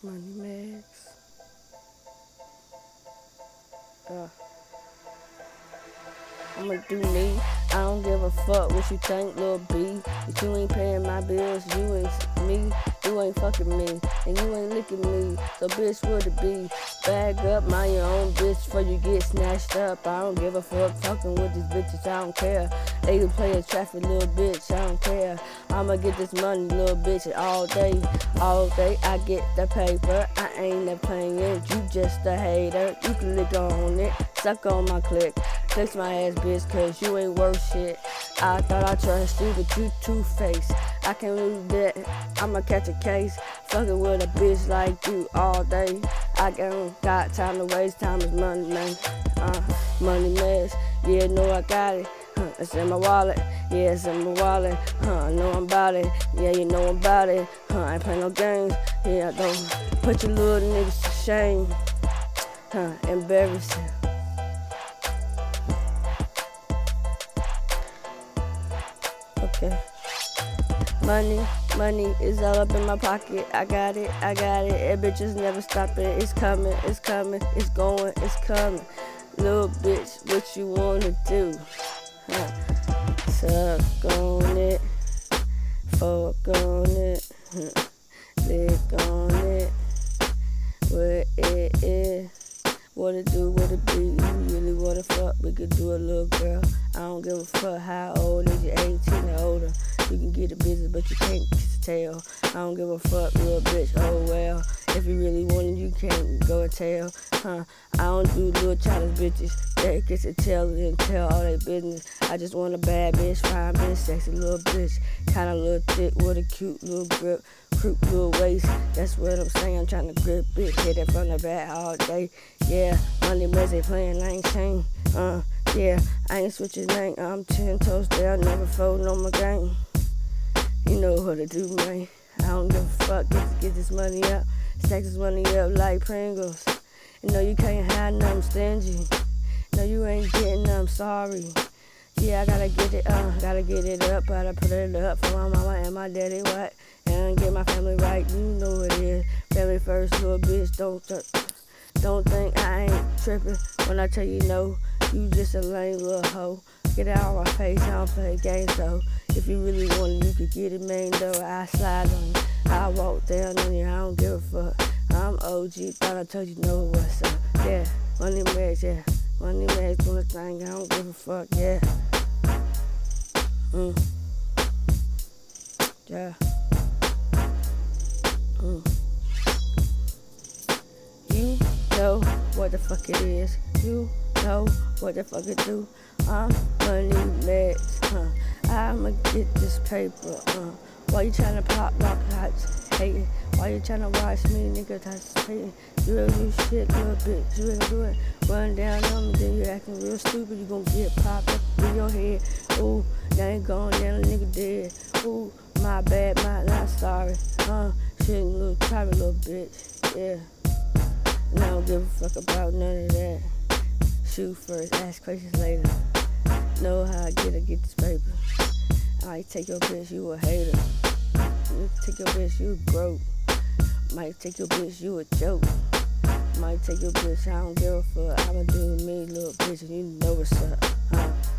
Money Max. Uh, I'ma do me. I don't give a fuck what you think, little B. If you ain't paying my bills, you ain't me. You ain't fucking me, and you ain't licking me. So bitch, what it be? Bag up, your own bitch before you get snatched up. I don't give a fuck fucking with these bitches, I don't care. They can play a traffic, little bitch, I don't care. I'ma get this money, little bitch, all day, all day. I get the paper, I ain't playing it. You just a hater, you can lick on it, suck on my click. Fix my ass, bitch, cause you ain't worth shit. I thought I trust you, but you two-faced. I can't lose that, I'ma catch a case. Fucking with a bitch like you all day. I don't got time to waste, time is money, man. Uh, money mess, yeah, know I got it. Huh, it's in my wallet, yeah, it's in my wallet. Huh, I know I'm about it, yeah, you know I'm about it. Huh, I ain't play no games, yeah, I don't put your little niggas to shame. Huh, embarrassing. Okay. Money, money is all up in my pocket. I got it, I got it. And bitches never stopping. It's coming, it's coming, it's going, it's coming. Little bitch, what you wanna do? Huh. Suck on it, fuck on it, lick on it. What it is, what it do, what it be. You really wanna fuck, we could do a little girl. I don't give a fuck how old is you, 18 or older. You can get a business, but you can't tell. I don't give a fuck, little bitch. Oh well, if you really want it, you can't go and tell. Huh? I don't do little childish bitches that gets to tell and tell all their business. I just want a bad bitch, fine bitch, sexy little bitch, kinda little thick with a cute little grip, cute little waist. That's what I'm saying. I'm trying to grip it, hit it from the back all day. Yeah, money they playing, I ain't. Uh, yeah, I ain't switching name. I'm ten toes down, never folding on my game. You know what to do, man. I don't give a fuck. Get, get this money up. Stack this money up like Pringles. You know you can't hide nothing stingy. No, you ain't getting them, sorry. Yeah, I gotta get it up, uh, gotta get it up, gotta put it up for my mama and my daddy, what? And get my family right, you know it is. Family first, little bitch, don't, don't think I ain't tripping when I tell you no. You just a lame little hoe. Get out of my face, I don't play games though. If you really want it, you could get it, man, though. I slide on you, I walk down on you, I don't give a fuck. I'm OG, thought I told you know what's up. Yeah, money mags, yeah. Moneymegz doing the thing, I don't give a fuck, yeah. Mm. Yeah. Mm. You know what the fuck it is. You know what the fuck it do. I'm Moneymegz, huh? I'ma get this paper, uh. Why you tryna pop rock heights, hating? Why you tryna watch me, nigga, that's hating? You real do shit, little bitch, you ain't do it. Run down on me, then you acting real stupid, you gon' get popped up in your head. Ooh, you ain't down, a nigga dead. Ooh, my bad, my not sorry. Uh, shit, little private little bitch, yeah. And I don't give a fuck about none of that. Shoot first, ask questions later. Know how I get to get this paper. Might take your bitch, you a hater. Might Take your bitch, you broke. Might take your bitch, you a joke. Might take your bitch, I don't give a fuck. I'ma do me, little bitch, and you know what's up. Huh?